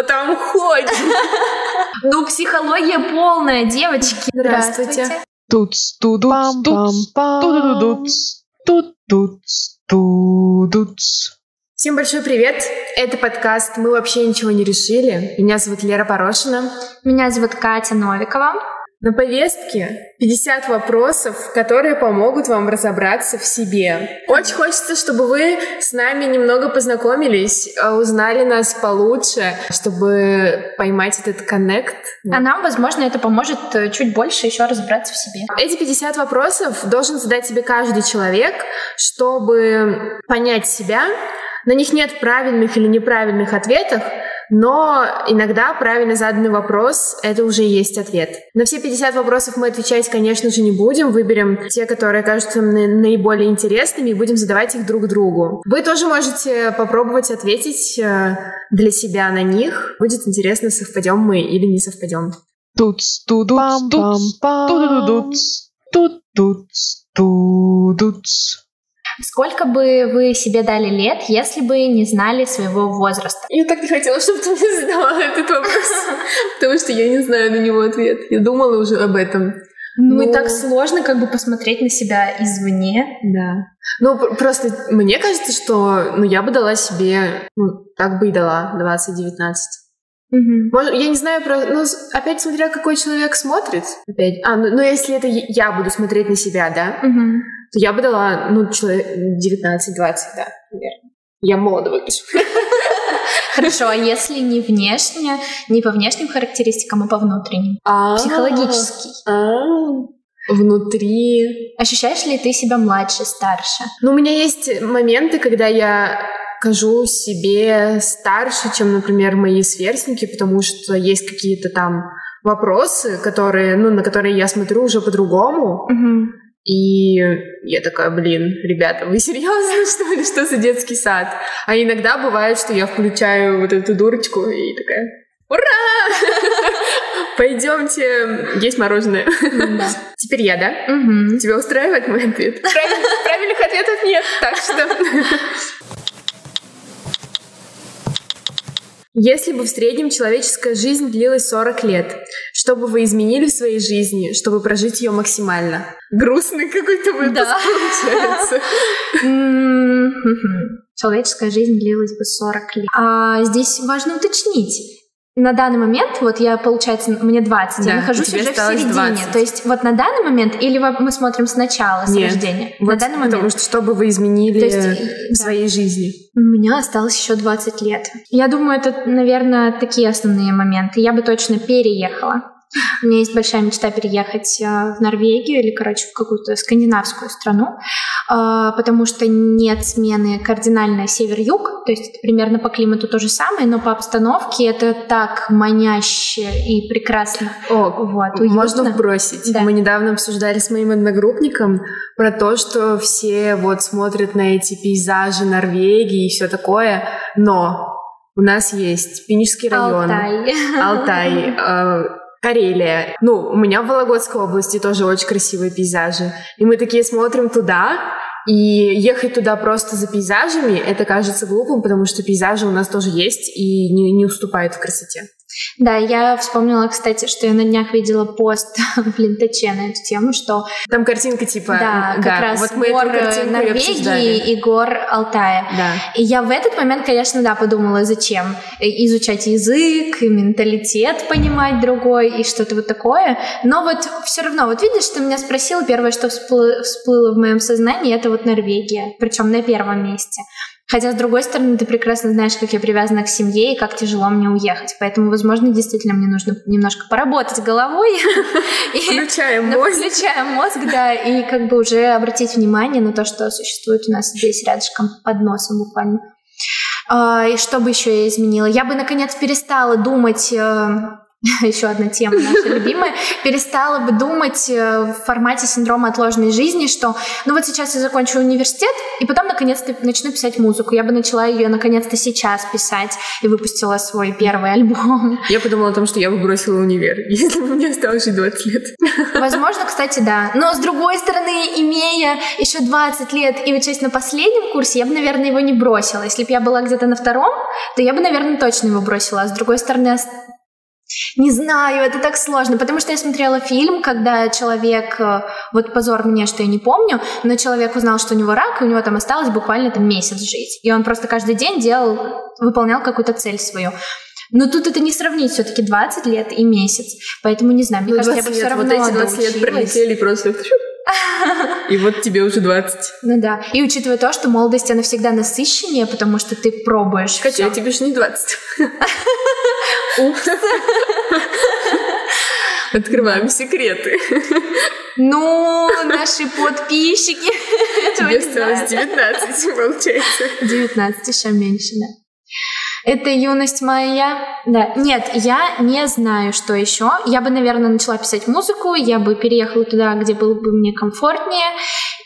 кто там ходит? Ну, психология полная, девочки. Здравствуйте. Туц, тудуц, туц, тудудуц, тут, туц, тудуц. Всем большой привет! Это подкаст «Мы вообще ничего не решили». Меня зовут Лера Порошина. Меня зовут Катя Новикова. На повестке 50 вопросов, которые помогут вам разобраться в себе. Очень хочется, чтобы вы с нами немного познакомились, а, узнали нас получше, чтобы поймать этот коннект. А нам, возможно, это поможет э, чуть больше еще разобраться в себе. Эти 50 вопросов должен задать себе каждый человек, чтобы понять себя. На них нет правильных или неправильных ответов, но иногда правильно заданный вопрос — это уже есть ответ. На все 50 вопросов мы отвечать, конечно же, не будем. Выберем те, которые кажутся нам наиболее интересными, и будем задавать их друг другу. Вы тоже можете попробовать ответить э, для себя на них. Будет интересно, совпадем мы или не совпадем. Туц, тудуц, туц, тудудуц, тут, туц, тудуц. Сколько бы вы себе дали лет, если бы не знали своего возраста? Я так не хотела, чтобы ты мне задавала этот вопрос, потому что я не знаю на него ответ. Я думала уже об этом. Ну, и так сложно как бы посмотреть на себя извне. Да. Ну, пр- просто мне кажется, что ну, я бы дала себе, ну, так бы и дала, 20-19. Мгм. Может, я не знаю, про, ну, опять смотря какой человек смотрит. Опять. А, ну, ну, если это я- буду смотреть на себя, да, Мгм. То я бы дала, ну, человек 19-20, да, наверное. Я молодо выгляжу. Хорошо, а если не внешне, не по внешним характеристикам, а по внутренним? А, Психологический. а, Внутри. Ощущаешь ли ты себя младше, старше? Ну, у меня есть моменты, когда я кажусь себе старше, чем, например, мои сверстники, потому что есть какие-то там вопросы, которые, ну, на которые я смотрю уже по-другому. Мгм. И я такая, блин, ребята, вы серьезно, что ли? Что за детский сад? А иногда бывает, что я включаю вот эту дурочку и такая, ура! Пойдемте есть мороженое. Да. Теперь я, да? Мгм. Тебя устраивает мой ответ? Правиль- Правильных ответов нет, так что... Если бы в среднем человеческая жизнь длилась 40 лет, что бы вы изменили в своей жизни, чтобы прожить ее максимально? Грустный какой-то выпуск Да. получается. Человеческая жизнь длилась бы 40 лет. А здесь важно уточнить. На данный момент, вот я, получается, мне 20, Да, я нахожусь уже в середине. 20. То есть вот на данный момент, или мы смотрим сначала, с Нет. рождения? Вот на данный момент. Потому что что бы вы изменили То есть, в да. своей жизни? У меня осталось еще 20 лет. Я думаю, это, наверное, такие основные моменты. Я бы точно переехала. У меня есть большая мечта переехать э, в Норвегию или, короче, в какую-то скандинавскую страну, э, потому что нет смены кардинальная север-юг, то есть это примерно по климату то же самое, но по обстановке это так маняще и прекрасно. О, Вот, можно уютно. вбросить. Да. Мы недавно обсуждали с моим одногруппником про то, что все вот смотрят на эти пейзажи Норвегии и все такое, но у нас есть Пинежский район, Алтай. Алтай, э, Карелия. Ну, у меня в Вологодской области тоже очень красивые пейзажи. И мы такие смотрим туда, и ехать туда просто за пейзажами, это кажется глупым, потому что пейзажи у нас тоже есть и не, не уступают в красоте. Да, я вспомнила, кстати, что я на днях видела пост в Лентаче на эту тему, что Там картинка типа... Да, как раз вот мы гор и Норвегии обсуждали. и гор Алтая. Да. И я в этот момент, конечно, да, подумала, зачем Э, изучать язык и менталитет понимать другой и что-то вот такое. Но вот все равно, вот видишь, ты меня спросил, первое, что всплыло, всплыло в моем сознании, это вот Норвегия, причем на первом месте. Хотя, с другой стороны, ты прекрасно знаешь, как я привязана к семье и как тяжело мне уехать. Поэтому, возможно, действительно мне нужно немножко поработать головой. ну, мозг. Включаем мозг, да, и как бы уже обратить внимание на то, что существует у нас здесь рядышком под носом буквально. А, и что бы еще я изменила? Я бы, наконец, перестала думать, э, еще одна тема наша любимая, перестала бы думать э, в формате синдрома отложенной жизни, что ну вот сейчас я закончу университет, и потом наконец-то начну писать музыку. Я бы начала ее наконец-то сейчас писать и выпустила свой первый альбом. Я подумала о том, что я бы бросила универ, если бы мне осталось жить 20 лет. Возможно, кстати, да. Но с другой стороны, имея еще 20 лет и учась на последнем курсе, я бы, наверное, его не бросила. Если бы я была где-то на втором, то я бы, наверное, точно его бросила. А с другой стороны, не знаю, это так сложно, потому что я смотрела фильм, когда человек, э, вот позор мне, что я не помню, но человек узнал, что у него рак, и у него там осталось буквально там месяц жить. И он просто каждый день делал, выполнял какую-то цель свою. Но тут это не сравнить все-таки 20 лет и месяц. Поэтому не знаю, мне Ну, кажется, я бы 20 все равно вот эти 20 лет пролетели просто... И вот тебе уже 20. Ну да. И учитывая то, что молодость, она всегда насыщеннее, потому что ты пробуешь Хотя всё. тебе же не 20. Открываем секреты. Ну, наши подписчики. Тебе осталось знают. 19, получается. 19, еще меньше, да. Это юность моя. Да. Нет, я не знаю, что еще. Я бы, наверное, начала писать музыку, я бы переехала туда, где было бы мне комфортнее,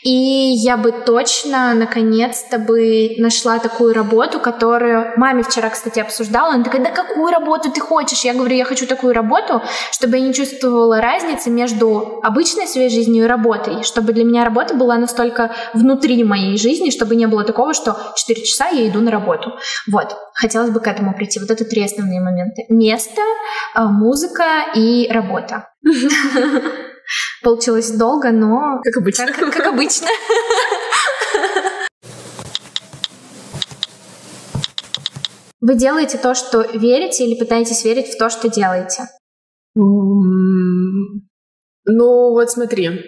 и я бы точно, наконец-то бы нашла такую работу, которую... Маме вчера, кстати, обсуждала. Она такая, да какую работу ты хочешь? Я говорю, я хочу такую работу, чтобы я не чувствовала разницы между обычной своей жизнью и работой, чтобы для меня работа была настолько внутри моей жизни, чтобы не было такого, что 4 часа я иду на работу. Вот, хотелось бы к этому прийти. Вот это три основные моменты. Место, а, музыка и работа. Получилось долго, но Как обычно. как, как обычно. Вы делаете то, что верите, или пытаетесь верить в то, что делаете? Ну, вот смотри.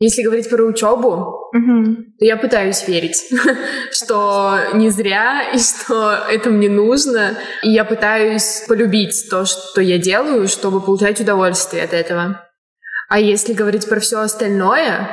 Если говорить про учебу, Мгм. то я пытаюсь верить, что не зря и что это мне нужно. И я пытаюсь полюбить то, что я делаю, чтобы получать удовольствие от этого. А если говорить про все остальное,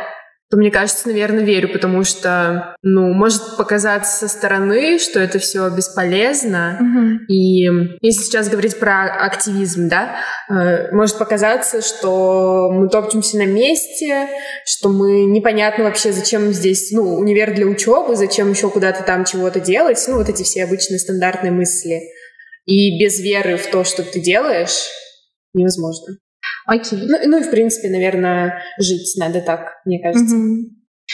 то мне кажется, наверное, верю, потому что, ну, может показаться со стороны, что это все бесполезно, Мгм. и если сейчас говорить про активизм, да, э, может показаться, что мы топчемся на месте, что мы непонятно вообще, зачем здесь, ну, универ для учебы, зачем еще куда-то там чего-то делать, ну, вот эти все обычные стандартные мысли. И без веры в то, что ты делаешь, невозможно. Окей. Ну, ну и, в принципе, наверное, жить надо так, мне кажется. Мгм.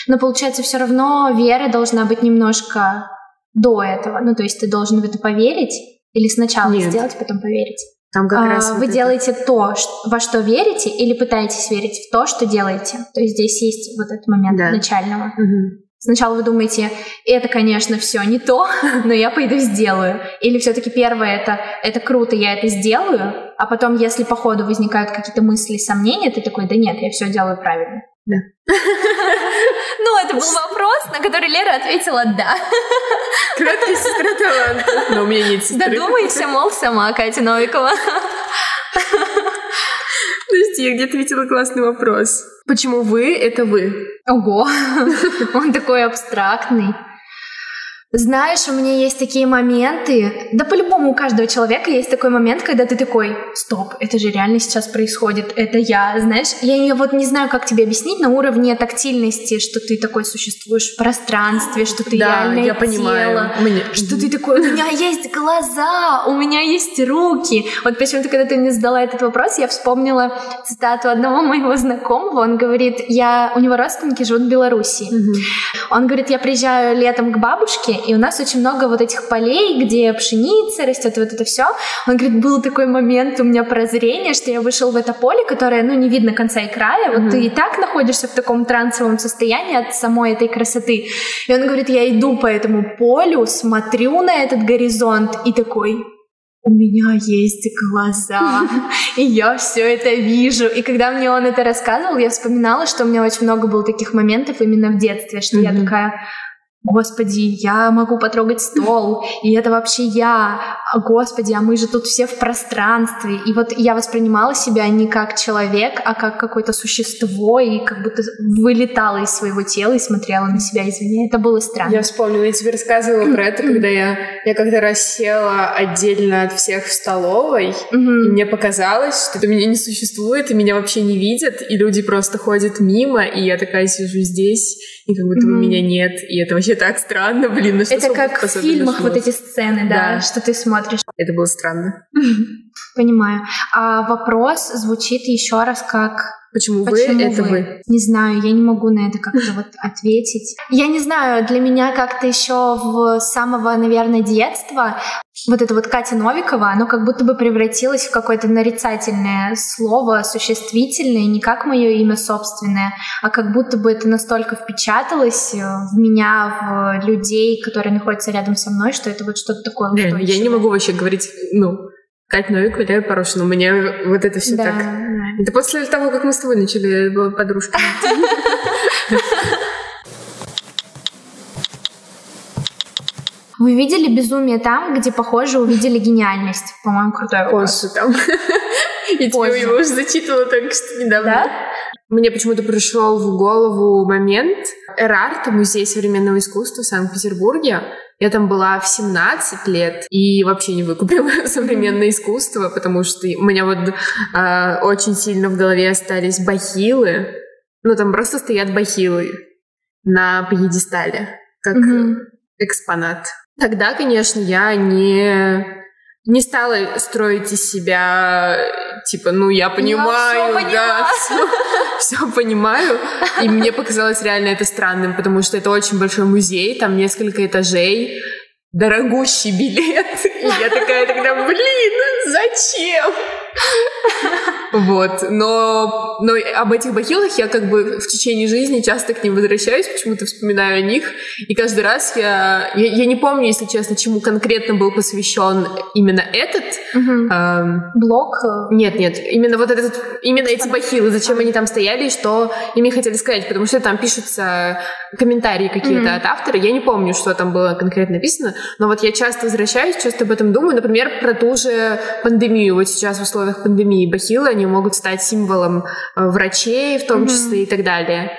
Но получается, все равно вера должна быть немножко до этого. Ну, то есть ты должен в это поверить или сначала Нет. сделать, потом поверить. Там как А, раз вы вот это. делаете то, во что верите, или пытаетесь верить в то, что делаете. То есть здесь есть вот этот момент Да. начального. Мгм. Сначала вы думаете, это, конечно, все не то, но я пойду сделаю. Или все-таки первое это, это круто, я это сделаю, а потом, если по ходу возникают какие-то мысли, сомнения, ты такой, да нет, я все делаю правильно. Да. Ну, это был вопрос, на который Лера ответила «да». Краткая сестра таланта. Но у меня нет сестры. Додумайся, мол, сама Катя Новикова. Подожди, я где-то видела классный вопрос. Почему вы — это вы? Ого, он такой абстрактный. Знаешь, у меня есть такие моменты, да по-любому у каждого человека есть такой момент, когда ты такой, стоп, это же реально сейчас происходит, это я, знаешь, я не- вот не знаю, как тебе объяснить на уровне тактильности, что ты такой существуешь в пространстве, что ты да, реальное я понимаю. тело, Мне- что ты такой, у меня есть глаза, у меня есть руки. Вот почему-то, когда ты мне задала этот вопрос, я вспомнила цитату одного моего знакомого. Он говорит, я, у него родственники живут в Беларуси. Он говорит, я приезжаю летом к бабушке, и у нас очень много вот этих полей, где пшеница растет, вот это все. Он говорит, был такой момент у меня прозрение, что я вышел в это поле, которое, ну, не видно конца и края. Вот Мгм. ты и так находишься в таком трансовом состоянии от самой этой красоты. И он говорит, я иду по этому полю, смотрю на этот горизонт и такой, у меня есть глаза, и я все это вижу. И когда мне он это рассказывал, я вспоминала, что у меня очень много было таких моментов именно в детстве, что я Мгм. такая, Господи, я могу потрогать стол, и это вообще я. А, Господи, а мы же тут все в пространстве. И вот я воспринимала себя не как человек, а как какое-то существо, и как будто вылетала из своего тела и смотрела на себя, извини. Это было странно. Я вспомнила, я тебе рассказывала про это, когда я я как-то раз села отдельно от всех в столовой, Мгм. и мне показалось, что это меня не существует, и меня вообще не видят, и люди просто ходят мимо, и я такая сижу здесь, и как будто Мгм. меня нет, и это вообще так странно, блин, ну что Это как в фильмах шло? вот эти сцены, да, Да. что ты смотришь. Это было странно. Понимаю. А вопрос звучит еще раз как Почему, Почему вы? Это вы. Не знаю, я не могу на это как-то вот ответить. Я не знаю, для меня как-то еще в самого, наверное, детства вот это вот Катя Новикова, оно как будто бы превратилось в какое-то нарицательное слово, существительное, не как мое имя собственное, а как будто бы это настолько впечаталось э, в меня, в людей, которые находятся рядом со мной, что это вот что-то такое Реально, я не устойчивое. могу вообще говорить, ну, Катя Новикова, Лера Порошина, у меня вот это все Да, так... да. Это после того, как мы с тобой начали подружками. Вы видели безумие там, где, похоже, увидели гениальность? По-моему, крутой вопрос. Позже там. Я тебе его уже зачитывала только что недавно. Да? Мне почему-то пришел в голову момент Эрарт, музей современного искусства в Санкт-Петербурге. Я там была в 17 лет и вообще не выкупила современное искусство, потому что у меня вот а, очень сильно в голове остались бахилы. Ну, там просто стоят бахилы на пьедестале, как Мгм. экспонат. Тогда, конечно, я не, не стала строить из себя, типа, ну, я понимаю, всё да, все, понимаю. И мне показалось реально это странным, потому что это очень большой музей, там несколько этажей, дорогущий билет. И я такая тогда, блин, зачем? Вот, но, но об этих бахилах я как бы в течение жизни часто к ним возвращаюсь, почему-то вспоминаю о них, и каждый раз я, я, я не помню, если честно, чему конкретно был посвящен именно этот. Мгм. эм, Блок. э, нет, нет, именно вот этот, именно эти бахилы, зачем они там стояли и что ими хотели сказать, потому что там пишутся комментарии какие-то Мгм. от автора, я не помню, что там было конкретно написано, но вот я часто возвращаюсь, часто об этом думаю, например, про ту же пандемию, вот сейчас в условиях пандемии бахилы, они могут стать символом э, врачей в том Мгм. числе и так далее.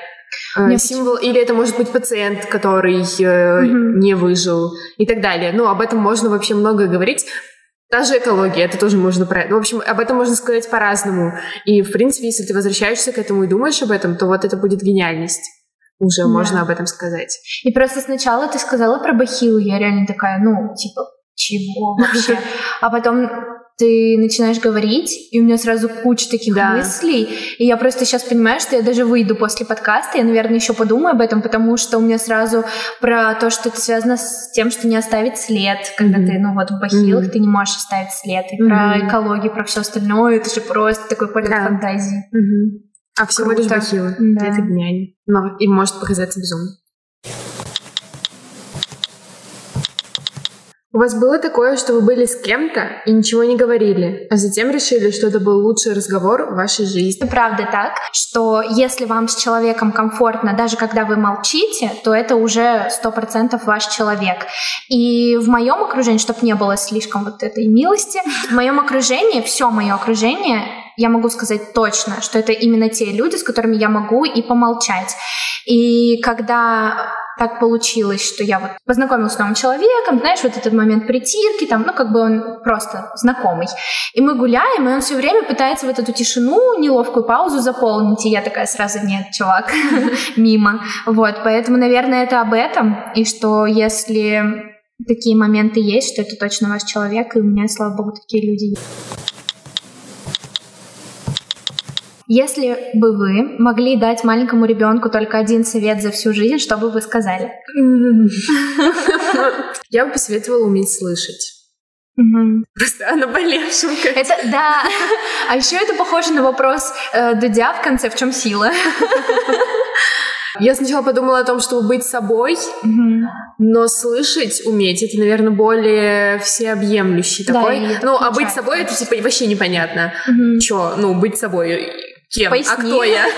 Э, Мне Символ, или это может быть пациент, который э, Мгм. не выжил и так далее. Ну, об этом можно вообще много говорить. Та же экология, это тоже можно про... ну, В общем, об этом можно сказать по-разному. И, в принципе, если ты возвращаешься к этому и думаешь об этом, то вот это будет гениальность. Уже Да. можно об этом сказать. И просто сначала ты сказала про бахилу, я реально такая, ну, типа, чего вообще? А потом ты начинаешь говорить, и у меня сразу куча таких Да. мыслей, и я просто сейчас понимаю, что я даже выйду после подкаста, я, наверное, еще подумаю об этом, потому что у меня сразу про то, что это связано с тем, что не оставить след, когда Мгм. ты, ну вот в бахилах Мгм. ты не можешь оставить след, и про Мгм. экологию, про все остальное, это же просто такой полет Да. фантазии. А всего лишь бахилы. Да. Это гениально. Но и может показаться безумно. У вас было такое, что вы были с кем-то и ничего не говорили, а затем решили, что это был лучший разговор в вашей жизни? Правда так, что если вам с человеком комфортно, даже когда вы молчите, то это уже сто процентов ваш человек. И в моем окружении, чтобы не было слишком вот этой милости, в моем окружении, все мое окружение, я могу сказать точно, что это именно те люди, с которыми я могу и помолчать. И когда так получилось, что я вот познакомилась с новым человеком, знаешь, вот этот момент притирки, там, ну, как бы он просто знакомый. И мы гуляем, и он все время пытается вот эту тишину, неловкую паузу заполнить, и я такая сразу, нет, чувак, мимо. Вот, поэтому, наверное, это об этом, и что если такие моменты есть, что это точно ваш человек, и у меня, слава богу, такие люди есть. Если бы вы могли дать маленькому ребенку только один совет за всю жизнь, что бы вы сказали? Я бы посоветовала уметь слышать. Мгм. Просто о наболевшем. как- Это да. А еще это похоже на вопрос э, Дудя в конце «В чем сила?». Я сначала подумала о том, чтобы быть собой, Мгм. но слышать уметь, это, наверное, более всеобъемлющий Да, такой. ну, а быть собой, это типа вообще непонятно. Чё, ну, быть собой, кем, а Поясни. кто я?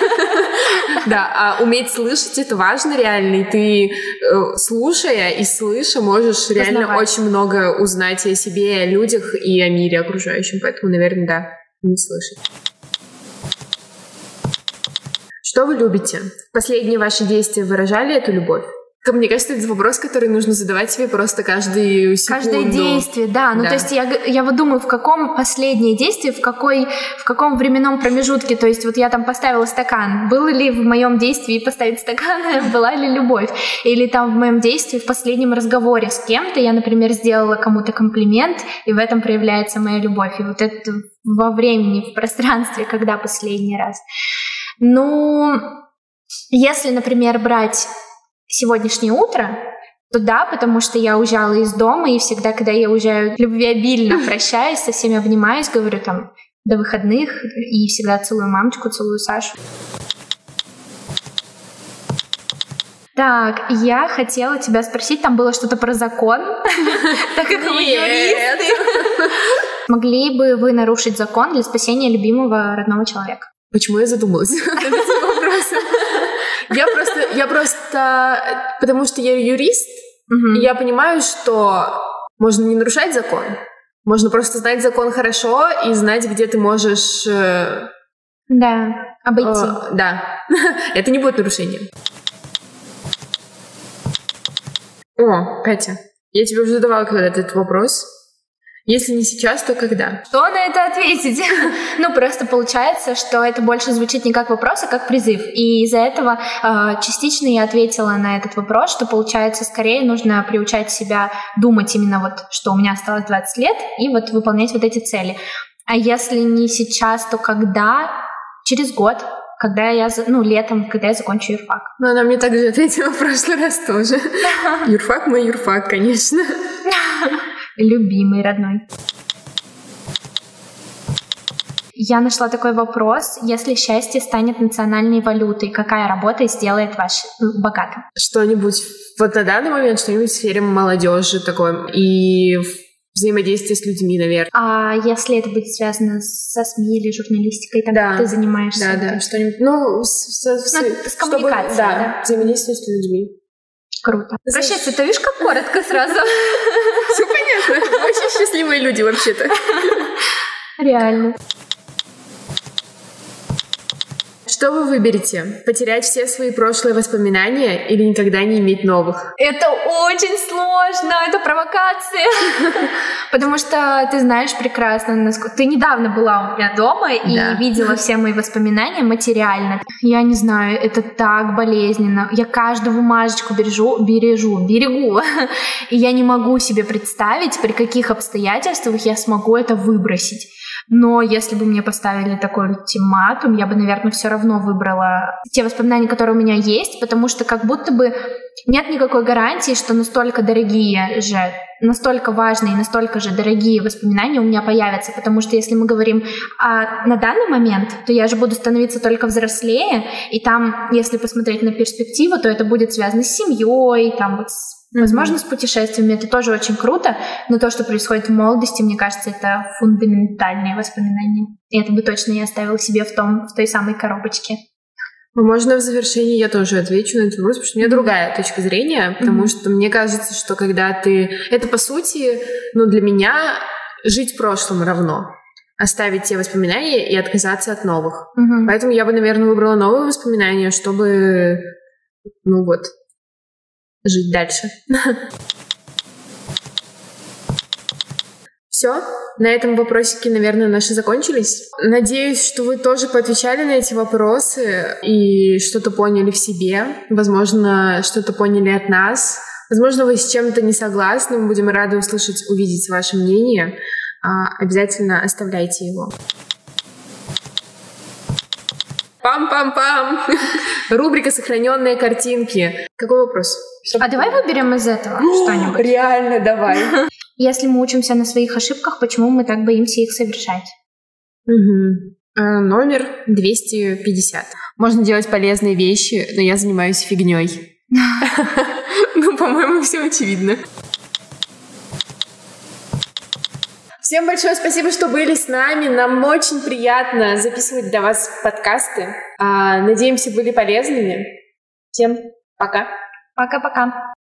Да, а уметь слышать, это важно реально, и ты, э, слушая и слыша, можешь реально очень много узнать о себе, о людях, и о мире окружающем, поэтому, наверное, да, уметь слышать. Что вы любите? Последние ваши действия выражали эту любовь? Мне кажется, это вопрос, который нужно задавать себе просто каждую секунду. Каждое действие, да. Ну, Да. то есть я, я вот думаю, в каком последнее действие, в, какой, в каком временном промежутке. То есть вот я там поставила стакан. Было ли в моем действии поставить стакан, была ли любовь? Или там в моем действии в последнем разговоре с кем-то я, например, сделала кому-то комплимент, и в этом проявляется моя любовь. И вот это во времени, в пространстве, когда последний раз. Ну, если, например, брать сегодняшнее утро, то да, потому что я уезжала из дома, и всегда, когда я уезжаю, любвеобильно прощаюсь, со всеми обнимаюсь, говорю там до выходных, и всегда целую мамочку, целую Сашу. Так, я хотела тебя спросить, там было что-то про закон, так как вы юристы. Могли бы вы нарушить закон для спасения любимого родного человека? Почему я задумалась над этим вопросом? Я просто, я просто, потому что я юрист, Мгм. и я понимаю, что можно не нарушать закон, можно просто знать закон хорошо и знать, где ты можешь... э, Да, обойти. э, да, это не будет нарушением. О, Катя, я тебе уже задавала когда-то этот вопрос. Если не сейчас, то когда? Что на это ответить? ну, просто получается, что это больше звучит не как вопрос, а как призыв. И из-за этого э, частично я ответила на этот вопрос, что получается, скорее нужно приучать себя думать именно вот, что у меня осталось 20 лет, и вот выполнять вот эти цели. А если не сейчас, то когда? Через год, когда я, за- ну, летом, когда я закончу юрфак. Ну, она мне также ответила в прошлый раз тоже. Юрфак мой юрфак, конечно. Любимый, родной. Я нашла такой вопрос. Если счастье станет национальной валютой, какая работа сделает вас ну, богатым? Что-нибудь вот на данный момент, что-нибудь в сфере молодежи такой и взаимодействие с людьми, наверное. А если это будет связано со СМИ или журналистикой, там Да. ты занимаешься? Да, да, что-нибудь. Ну, с, с- с- Ну, с чтобы- коммуникацией, да, да. взаимодействие с людьми. Круто. Прощайте, ты видишь, как коротко сразу? Очень счастливые люди вообще-то. Реально. Что вы выберете? Потерять все свои прошлые воспоминания или никогда не иметь новых? Это очень сложно, это провокация. Потому что ты знаешь прекрасно, насколько... Ты недавно была у меня дома и видела все мои воспоминания материально. Я не знаю, это так болезненно. Я каждую бумажечку бережу, бережу, берегу. И я не могу себе представить, при каких обстоятельствах я смогу это выбросить. Но если бы мне поставили такой ультиматум, я бы, наверное, все равно выбрала те воспоминания, которые у меня есть, потому что как будто бы нет никакой гарантии, что настолько дорогие же, настолько важные настолько же дорогие воспоминания у меня появятся, потому что если мы говорим а, на данный момент, то я же буду становиться только взрослее, и там, если посмотреть на перспективу, то это будет связано с семьей, там вот с Возможно, с путешествиями это тоже очень круто, но то, что происходит в молодости, мне кажется, это фундаментальные воспоминания. И это бы точно я оставила себе в, том, в той самой коробочке. Ну, Можно в завершении я тоже отвечу на этот вопрос, потому что у меня другая точка зрения, потому Мгм. что мне кажется, что когда ты... Это, по сути, ну, для меня жить в прошлом равно. Оставить те воспоминания и отказаться от новых. Мгм. Поэтому я бы, наверное, выбрала новые воспоминания, чтобы, ну вот, жить дальше. Все, на этом вопросики, наверное, наши закончились. Надеюсь, что вы тоже поотвечали на эти вопросы и что-то поняли в себе. Возможно, что-то поняли от нас. Возможно, вы с чем-то не согласны. Мы будем рады услышать, увидеть ваше мнение. А, Обязательно оставляйте его. Пам-пам-пам! Рубрика «Сохраненные картинки». Какой вопрос? А давай выберем из этого что-нибудь. Реально, давай. Если мы учимся на своих ошибках, почему мы так боимся их совершать? Мгм. Э, Номер 250. Можно делать полезные вещи, но я занимаюсь фигней. Ну, по-моему, все очевидно. Всем большое спасибо, что были с нами. Нам очень приятно записывать для вас подкасты. А, Надеемся, были полезными. Всем пока. Пока-пока.